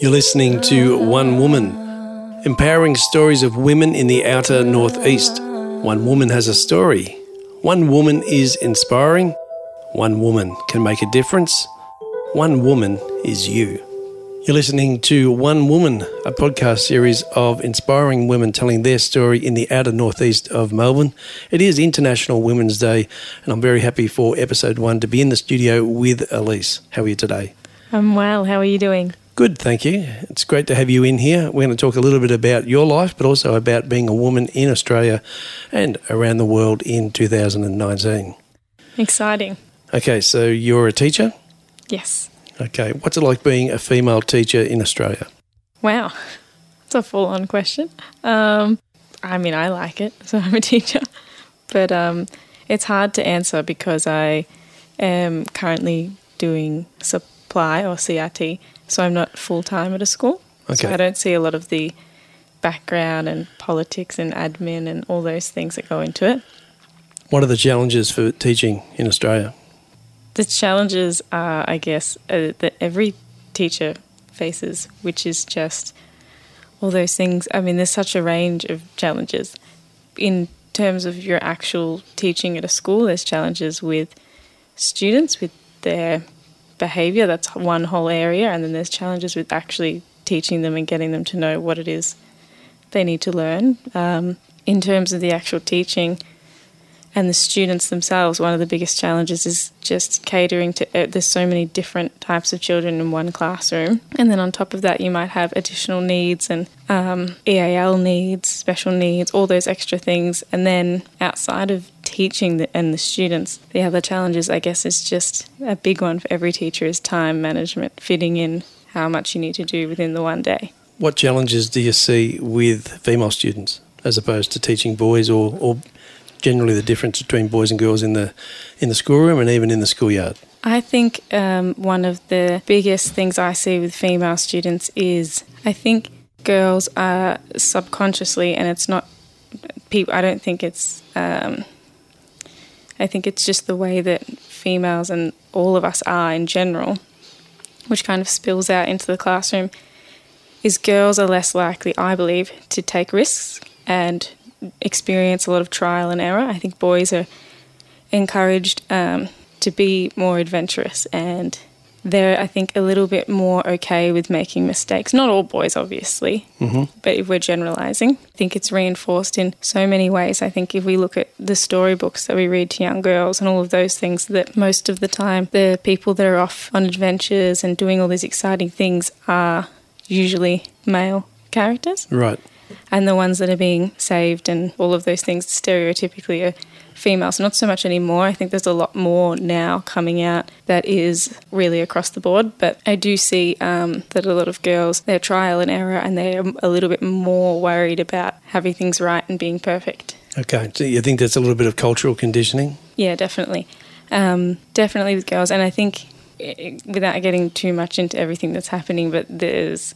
You're listening to One Woman, empowering stories of women in the outer northeast. One woman has a story. One woman is inspiring. One woman can make a difference. One woman is you. You're listening to One Woman, a podcast series of inspiring women telling their story in the outer northeast of Melbourne. It is International Women's Day, and I'm very happy for episode one to be in the studio with Elise. How are you today? I'm well. How are you doing? Good, thank you. It's great to have you in here. We're going to talk a little bit about your life, but also about being a woman in Australia and around the world in 2019. Exciting. Okay, so you're a teacher? Yes. Okay, what's it like being a female teacher in Australia? Wow. It's a full on question. Um, I mean, I like it, so I'm a teacher. But um, it's hard to answer because I am currently doing supply or CRT, so I'm not full time at a school. So I don't see a lot of the background and politics and admin and all those things that go into it. What are the challenges for teaching in Australia? The challenges are, I guess, uh, that every teacher faces, which is just all those things. I mean, there's such a range of challenges. In terms of your actual teaching at a school, there's challenges with students, with their behavior. That's one whole area. And then there's challenges with actually teaching them and getting them to know what it is they need to learn. Um, in terms of the actual teaching, and the students themselves, one of the biggest challenges is just catering to. Uh, there's so many different types of children in one classroom, and then on top of that, you might have additional needs and um, EAL needs, special needs, all those extra things. And then outside of teaching the, and the students, the other challenges, I guess, is just a big one for every teacher is time management, fitting in how much you need to do within the one day. What challenges do you see with female students as opposed to teaching boys or, or generally the difference between boys and girls in the in the schoolroom and even in the schoolyard? I think um, one of the biggest things I see with female students is I think girls are subconsciously, and it's not people. I don't think it's. Um, I think it's just the way that females and all of us are in general, which kind of spills out into the classroom. Is girls are less likely, I believe, to take risks and experience a lot of trial and error. I think boys are encouraged um, to be more adventurous and they're, I think, a little bit more okay with making mistakes. Not all boys, obviously, Mm-hmm. but if we're generalizing, I think it's reinforced in so many ways. I think if we look at the storybooks that we read to young girls and all of those things, that most of the time the people that are off on adventures and doing all these exciting things are usually male characters Right. And the ones that are being saved and all of those things stereotypically are females. Not so much anymore. I think there's a lot more now coming out that is really across the board. But I do see um, that a lot of girls, they're trial and error and they're a little bit more worried about having things right and being perfect. Okay. So you think that's a little bit of cultural conditioning? Yeah, definitely. Um, definitely with girls. And I think, eh, without getting too much into everything that's happening, but there's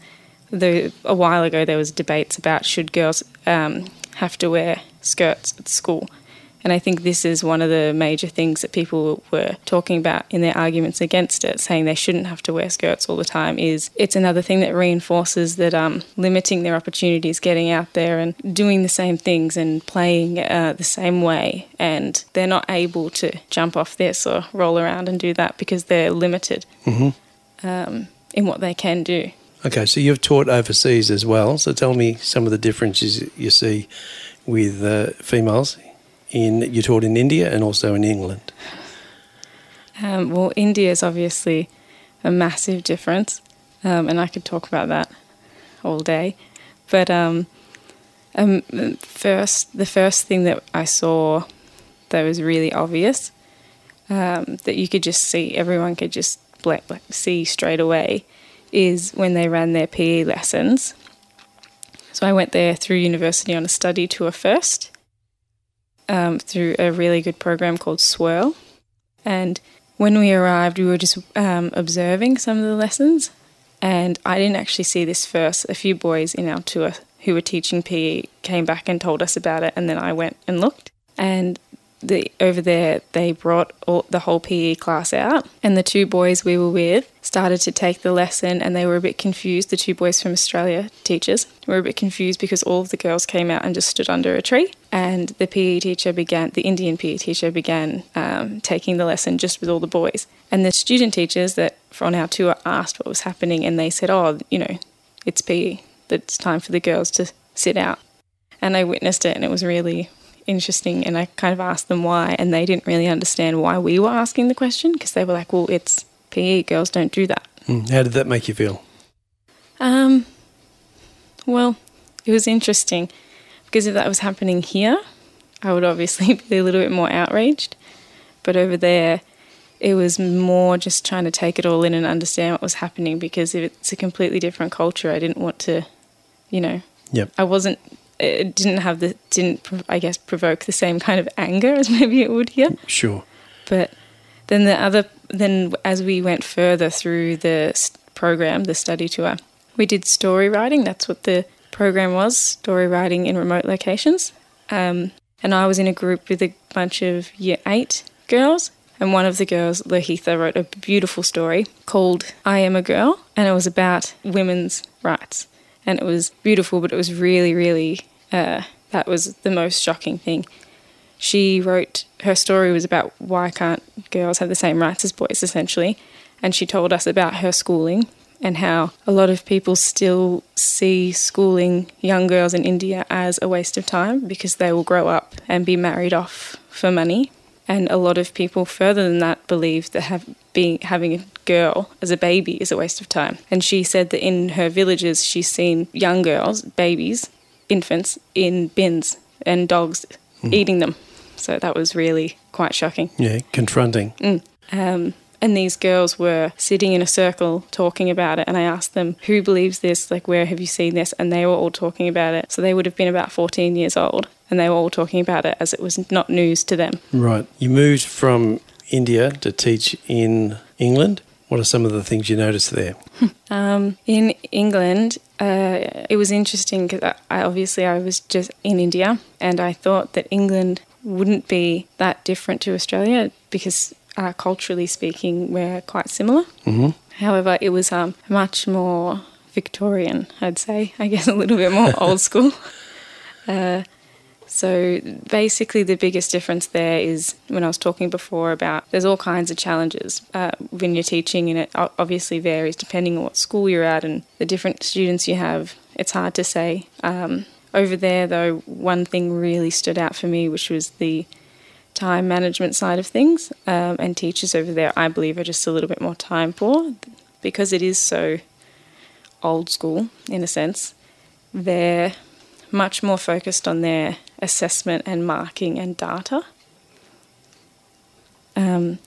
the a while ago there was debates about should girls um, have to wear skirts at school. And I think this is one of the major things that people were talking about in their arguments against it, saying they shouldn't have to wear skirts all the time. Is it's another thing that reinforces that um, limiting their opportunities, getting out there and doing the same things and playing uh, the same way, and they're not able to jump off this or roll around and do that because they're limited um, in what they can do. Okay. So you've taught overseas as well. So tell me some of the differences you see with uh, females in you taught in India and also in England. Um, well, India is obviously a massive difference, um, and I could talk about that all day. But um, um, first, the first thing that I saw that was really obvious um, that you could just see, everyone could just see straight away, is when they ran their PE lessons. So I went there through university on a study tour first, um, through a really good program called Swirl, and when we arrived, we were just um, observing some of the lessons, and I didn't actually see this first. A few boys in our tour who were teaching PE came back and told us about it, and then I went and looked. And the over there they brought all, the whole PE class out, and the two boys we were with started to take the lesson, and they were a bit confused. The two boys from Australia, teachers, were a bit confused because all of the girls came out and just stood under a tree, and the PE teacher began, the Indian PE teacher began um, taking the lesson just with all the boys, and the student teachers that on our tour asked what was happening, and they said, "Oh, you know, it's PE. It's time for the girls to sit out." And I witnessed it, and it was really interesting and I kind of asked them why and they didn't really understand why we were asking the question because they were like, well, it's PE, girls don't do that. Mm. How did that make you feel? Um, well, it was interesting because if that was happening here, I would obviously be a little bit more outraged. But over there, it was more just trying to take it all in and understand what was happening because if it's a completely different culture, I didn't want to, you know, Yep. I wasn't it didn't have the didn't I guess provoke the same kind of anger as maybe it would here. Sure. But then the other then as we went further through the program, the study tour, we did story writing. That's what the program was: story writing in remote locations. Um, and I was in a group with a bunch of year eight girls. And one of the girls, Lohitha, wrote a beautiful story called I Am a Girl. And it was about women's rights and it was beautiful, but it was really, really, uh, that was the most shocking thing. She wrote, her story was about why can't girls have the same rights as boys, essentially. And she told us about her schooling and how a lot of people still see schooling young girls in India as a waste of time because they will grow up and be married off for money. And a lot of people further than that believe that have being having a girl as a baby is a waste of time. And she said that in her villages she's seen young girls, babies, infants in bins and dogs eating them. So that was really quite shocking. Yeah, confronting. Um, and these girls were sitting in a circle talking about it. And I asked them, who believes this? Like, where have you seen this? And they were all talking about it. So they would have been about 14 years old. And they were all talking about it as it was not news to them. Right. You moved from India to teach in England. What are some of the things you noticed there? Um, in England, uh, it was interesting because I, I obviously I was just in India, and I thought that England wouldn't be that different to Australia because uh, culturally speaking, we're quite similar. hmm However, it was um, much more Victorian, I'd say. I guess a little bit more old school. Uh, so basically, the biggest difference there is when I was talking before about there's all kinds of challenges uh, when you're teaching, and it obviously varies depending on what school you're at and the different students you have. It's hard to say. Um, over there, though, one thing really stood out for me, which was the time management side of things. Um, and teachers over there, I believe, are just a little bit more time poor because it is so old school in a sense. They're much more focused on their assessment and marking and data. Um,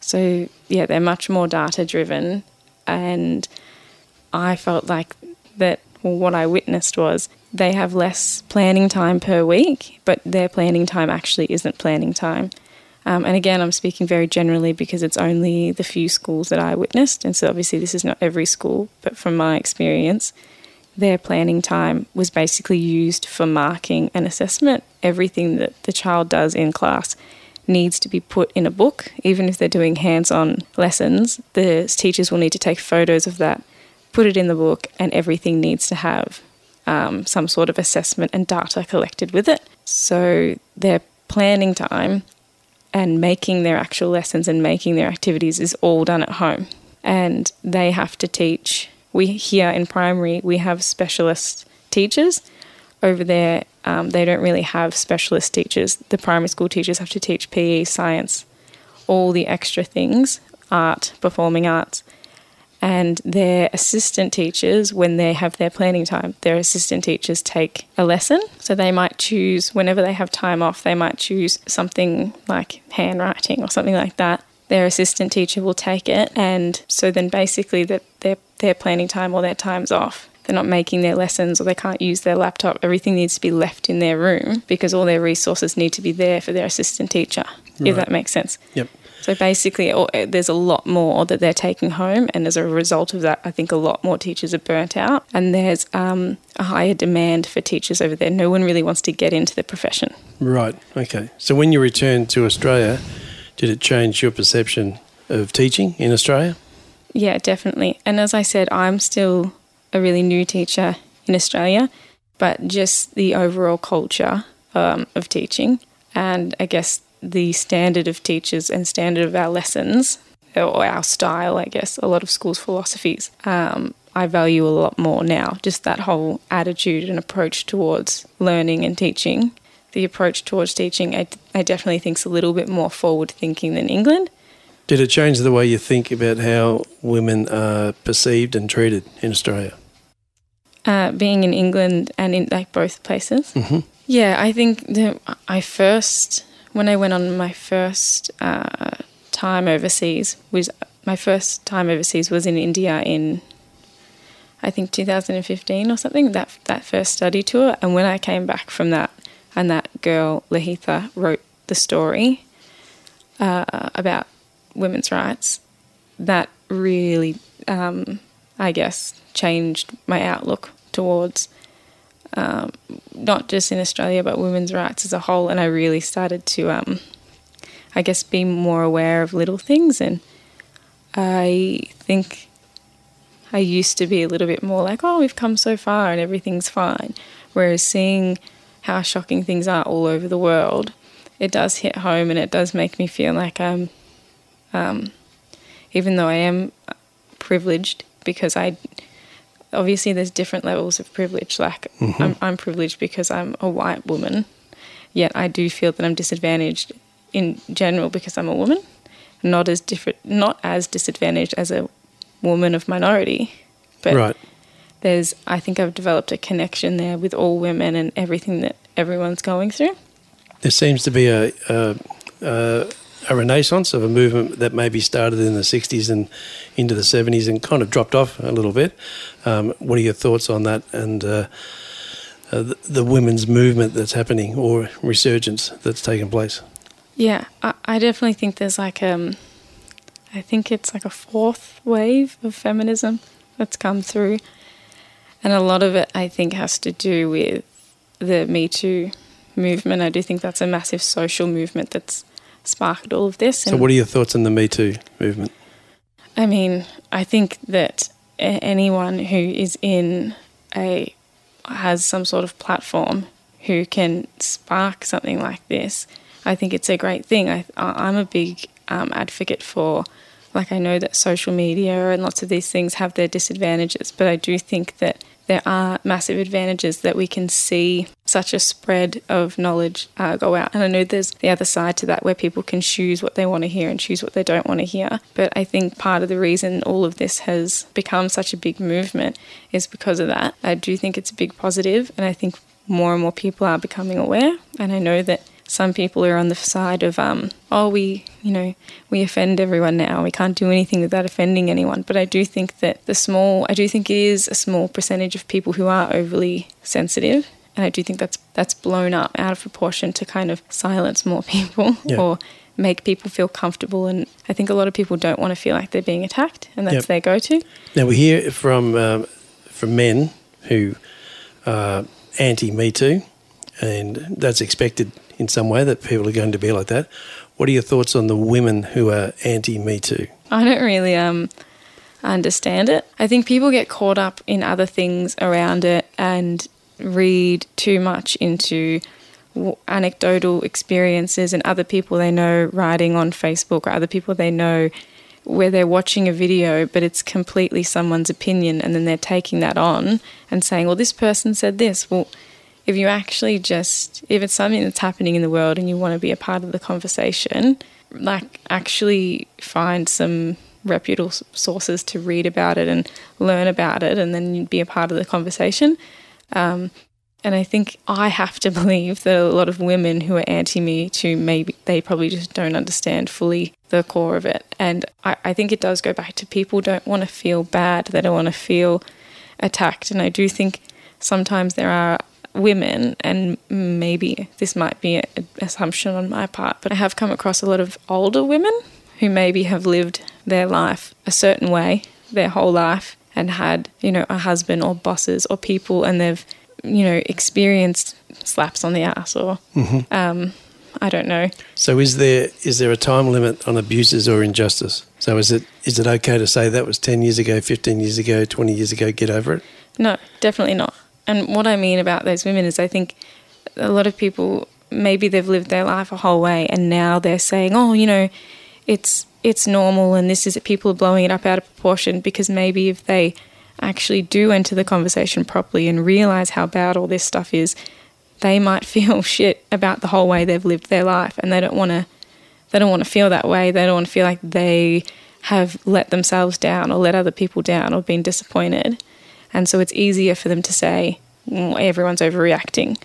so, yeah, they're much more data driven. And I felt like that, well, what I witnessed was they have less planning time per week, but their planning time actually isn't planning time. Um, and again, I'm speaking very generally because it's only the few schools that I witnessed. And so, obviously, this is not every school, but from my experience, their planning time was basically used for marking and assessment. Everything that the child does in class needs to be put in a book. Even if they're doing hands on lessons, the teachers will need to take photos of that, put it in the book, and everything needs to have um, some sort of assessment and data collected with it. So their planning time and making their actual lessons and making their activities is all done at home. And they have to teach. We here in primary, we have specialist teachers. Over there, um, they don't really have specialist teachers. The primary school teachers have to teach PE, science, all the extra things, art, performing arts. And their assistant teachers, when they have their planning time, their assistant teachers take a lesson. So they might choose, whenever they have time off, they might choose something like handwriting or something like that. Their assistant teacher will take it. And so then basically that their, their planning time or their time's off. They're not making their lessons or they can't use their laptop. Everything needs to be left in their room because all their resources need to be there for their assistant teacher, if that makes sense. Yep. So basically, there's a lot more that they're taking home, and as a result of that, I think a lot more teachers are burnt out, and there's um, a higher demand for teachers over there. No one really wants to get into the profession. Right. Okay. So when you returned to Australia, did it change your perception of teaching in Australia? Yeah, definitely. And as I said, I'm still a really new teacher in Australia, but just the overall culture um, of teaching and I guess the standard of teachers and standard of our lessons or our style, I guess, a lot of schools' philosophies, um, I value a lot more now. Just that whole attitude and approach towards learning and teaching. The approach towards teaching, I, I definitely think, is a little bit more forward thinking than England. Did it change the way you think about how women are perceived and treated in Australia? Uh, being in England and in like both places. Mhm. Yeah, I think that I first, when I went on my first uh, time overseas, was my first time overseas was in India in, I think 2015 or something. That that first study tour, and when I came back from that, and that girl Lahitha wrote the story uh, about women's rights, that really, um, I guess, changed my outlook towards um, not just in Australia but women's rights as a whole. And I really started to, um, I guess, be more aware of little things. And I think I used to be a little bit more like, oh, we've come so far and everything's fine. Whereas seeing how shocking things are all over the world, it does hit home and it does make me feel like I'm, um, even though I am privileged because I obviously there's different levels of privilege. Like mm-hmm. I'm, I'm privileged because I'm a white woman, yet I do feel that I'm disadvantaged in general because I'm a woman, not as different, not as disadvantaged as a woman of minority, but right. there's I think I've developed a connection there with all women and everything that everyone's going through. There seems to be a, a, a, a renaissance of a movement that maybe started in the 60s and into the 70s and kind of dropped off a little bit. Um, what are your thoughts on that and uh, uh, the, the women's movement that's happening or resurgence that's taken place? Yeah, I, I definitely think there's like um, I think it's like a fourth wave of feminism that's come through, and a lot of it I think has to do with the Me Too movement. I do think that's a massive social movement that's sparked all of this. So, what are your thoughts on the Me Too movement? I mean, I think that anyone who is in a has some sort of platform who can spark something like this, I think it's a great thing. I, I- I'm a big um, advocate for, like, I know that social media and lots of these things have their disadvantages, but I do think that there are massive advantages that we can see such a spread of knowledge uh, go out. And I know there's the other side to that where people can choose what they want to hear and choose what they don't want to hear. But I think part of the reason all of this has become such a big movement is because of that. I do think it's a big positive, and I think more and more people are becoming aware. And I know that some people are on the side of um, oh we you know we offend everyone now. We can't do anything without offending anyone. But i do think that the small i do think it is a small percentage of people who are overly sensitive. And i do think that's that's blown up out of proportion to kind of silence more people Yeah. or make people feel comfortable. And i think a lot of people don't want to feel like they're being attacked and that's Yep. their go-to. Now we hear from um, from men who are anti Me Too, and that's expected in some way that people are going to be like that. What are your thoughts on the women who are anti Me Too? I don't really um understand it. I think people get caught up in other things around it and read too much into anecdotal experiences and other people they know writing on Facebook or other people they know where they're watching a video but it's completely someone's opinion and then they're taking that on and saying well this person said this well if you actually just if it's something that's happening in the world and you want to be a part of the conversation like actually find some reputable sources to read about it and learn about it and then be a part of the conversation um, and I think I have to believe that a lot of women who are anti me too, maybe they probably just don't understand fully the core of it. And I, I think it does go back to people don't want to feel bad, they don't want to feel attacked. And I do think sometimes there are women, and maybe this might be an assumption on my part, but I have come across a lot of older women who maybe have lived their life a certain way their whole life and had, you know, a husband or bosses or people and they've, you know, experienced slaps on the ass or, um, I don't know. So is there is there a time limit on abuses or injustice? So is it is it okay to say that was ten years ago, fifteen years ago, twenty years ago? Get over it. No, definitely not. And what I mean about those women is I think a lot of people maybe they've lived their life a whole way and now they're saying, "Oh, you know, it's it's normal and this is people are blowing it up out of proportion because maybe if they actually do enter the conversation properly and realize how bad all this stuff is, they might feel shit about the whole way they've lived their life and they don't want to they don't want to feel that way. They don't want to feel like they have let themselves down or let other people down or been disappointed. And so it's easier for them to say, "Mm, everyone's overreacting.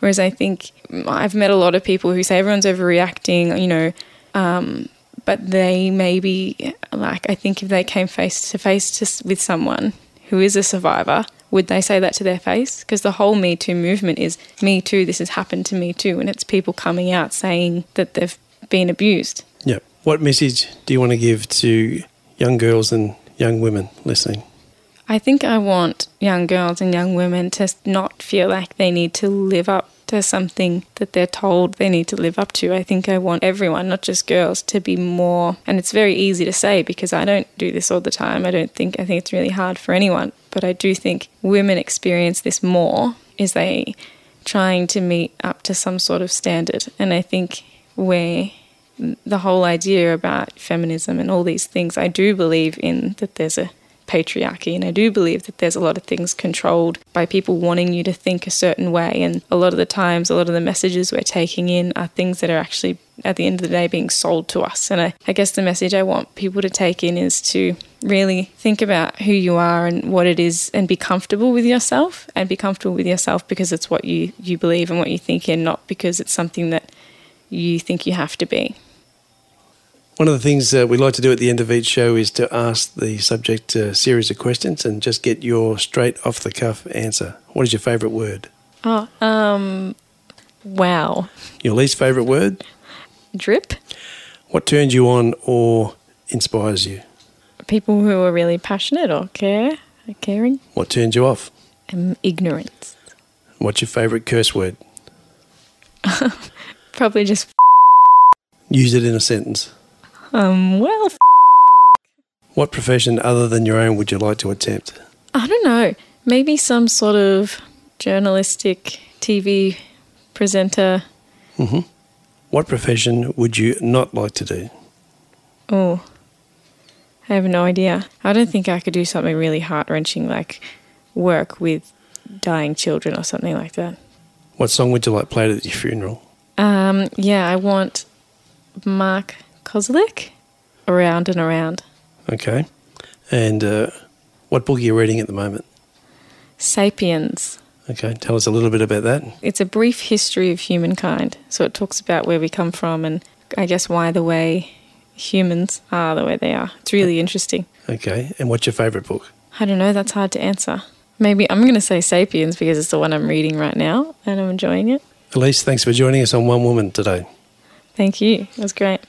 Whereas I think I've met a lot of people who say everyone's overreacting, you know, um, but they maybe, like, I think if they came face to face with someone who is a survivor, would they say that to their face? Because the whole Me Too movement is Me Too, this has happened to me too. And it's people coming out saying that they've been abused. Yeah. What message do you want to give to young girls and young women listening? I think I want young girls and young women to not feel like they need to live up to something that they're told they need to live up to. I think I want everyone, not just girls, to be more. And it's very easy to say because I don't do this all the time. I don't think, I think it's really hard for anyone. But I do think women experience this more is they trying to meet up to some sort of standard. And I think where the whole idea about feminism and all these things, I do believe in that there's a patriarchy and I do believe that there's a lot of things controlled by people wanting you to think a certain way and a lot of the times a lot of the messages we're taking in are things that are actually at the end of the day being sold to us and I, I guess the message I want people to take in is to really think about who you are and what it is and be comfortable with yourself and be comfortable with yourself because it's what you, you believe and what you think in not because it's something that you think you have to be. One of the things uh, we like to do at the end of each show is to ask the subject a series of questions and just get your straight off the cuff answer. What is your favourite word? Oh, um, wow. Your least favourite word? Drip? What turns you on or inspires you? People who are really passionate or care, caring. What turns you off? Um, ignorance. What's your favourite curse word? Probably just, Use it in a sentence. Um, well, f- What profession other than your own would you like to attempt? I don't know. Maybe some sort of journalistic TV presenter. What profession would you not like to do? Oh, I have no idea. I don't think I could do something really heart wrenching like work with dying children or something like that. What song would you like played at your funeral? Um, yeah, I want Mark Kozelek around and around. Okay. And uh, what book are you reading at the moment? Sapiens. Okay, tell us a little bit about that. It's a brief history of humankind. So it talks about where we come from and I guess why the way humans are the way they are. It's really interesting. Okay, and what's your favourite book? I don't know, that's hard to answer. Maybe I'm going to say Sapiens because it's the one I'm reading right now and I'm enjoying it. Elise, thanks for joining us on One Woman today. Thank you. It was great.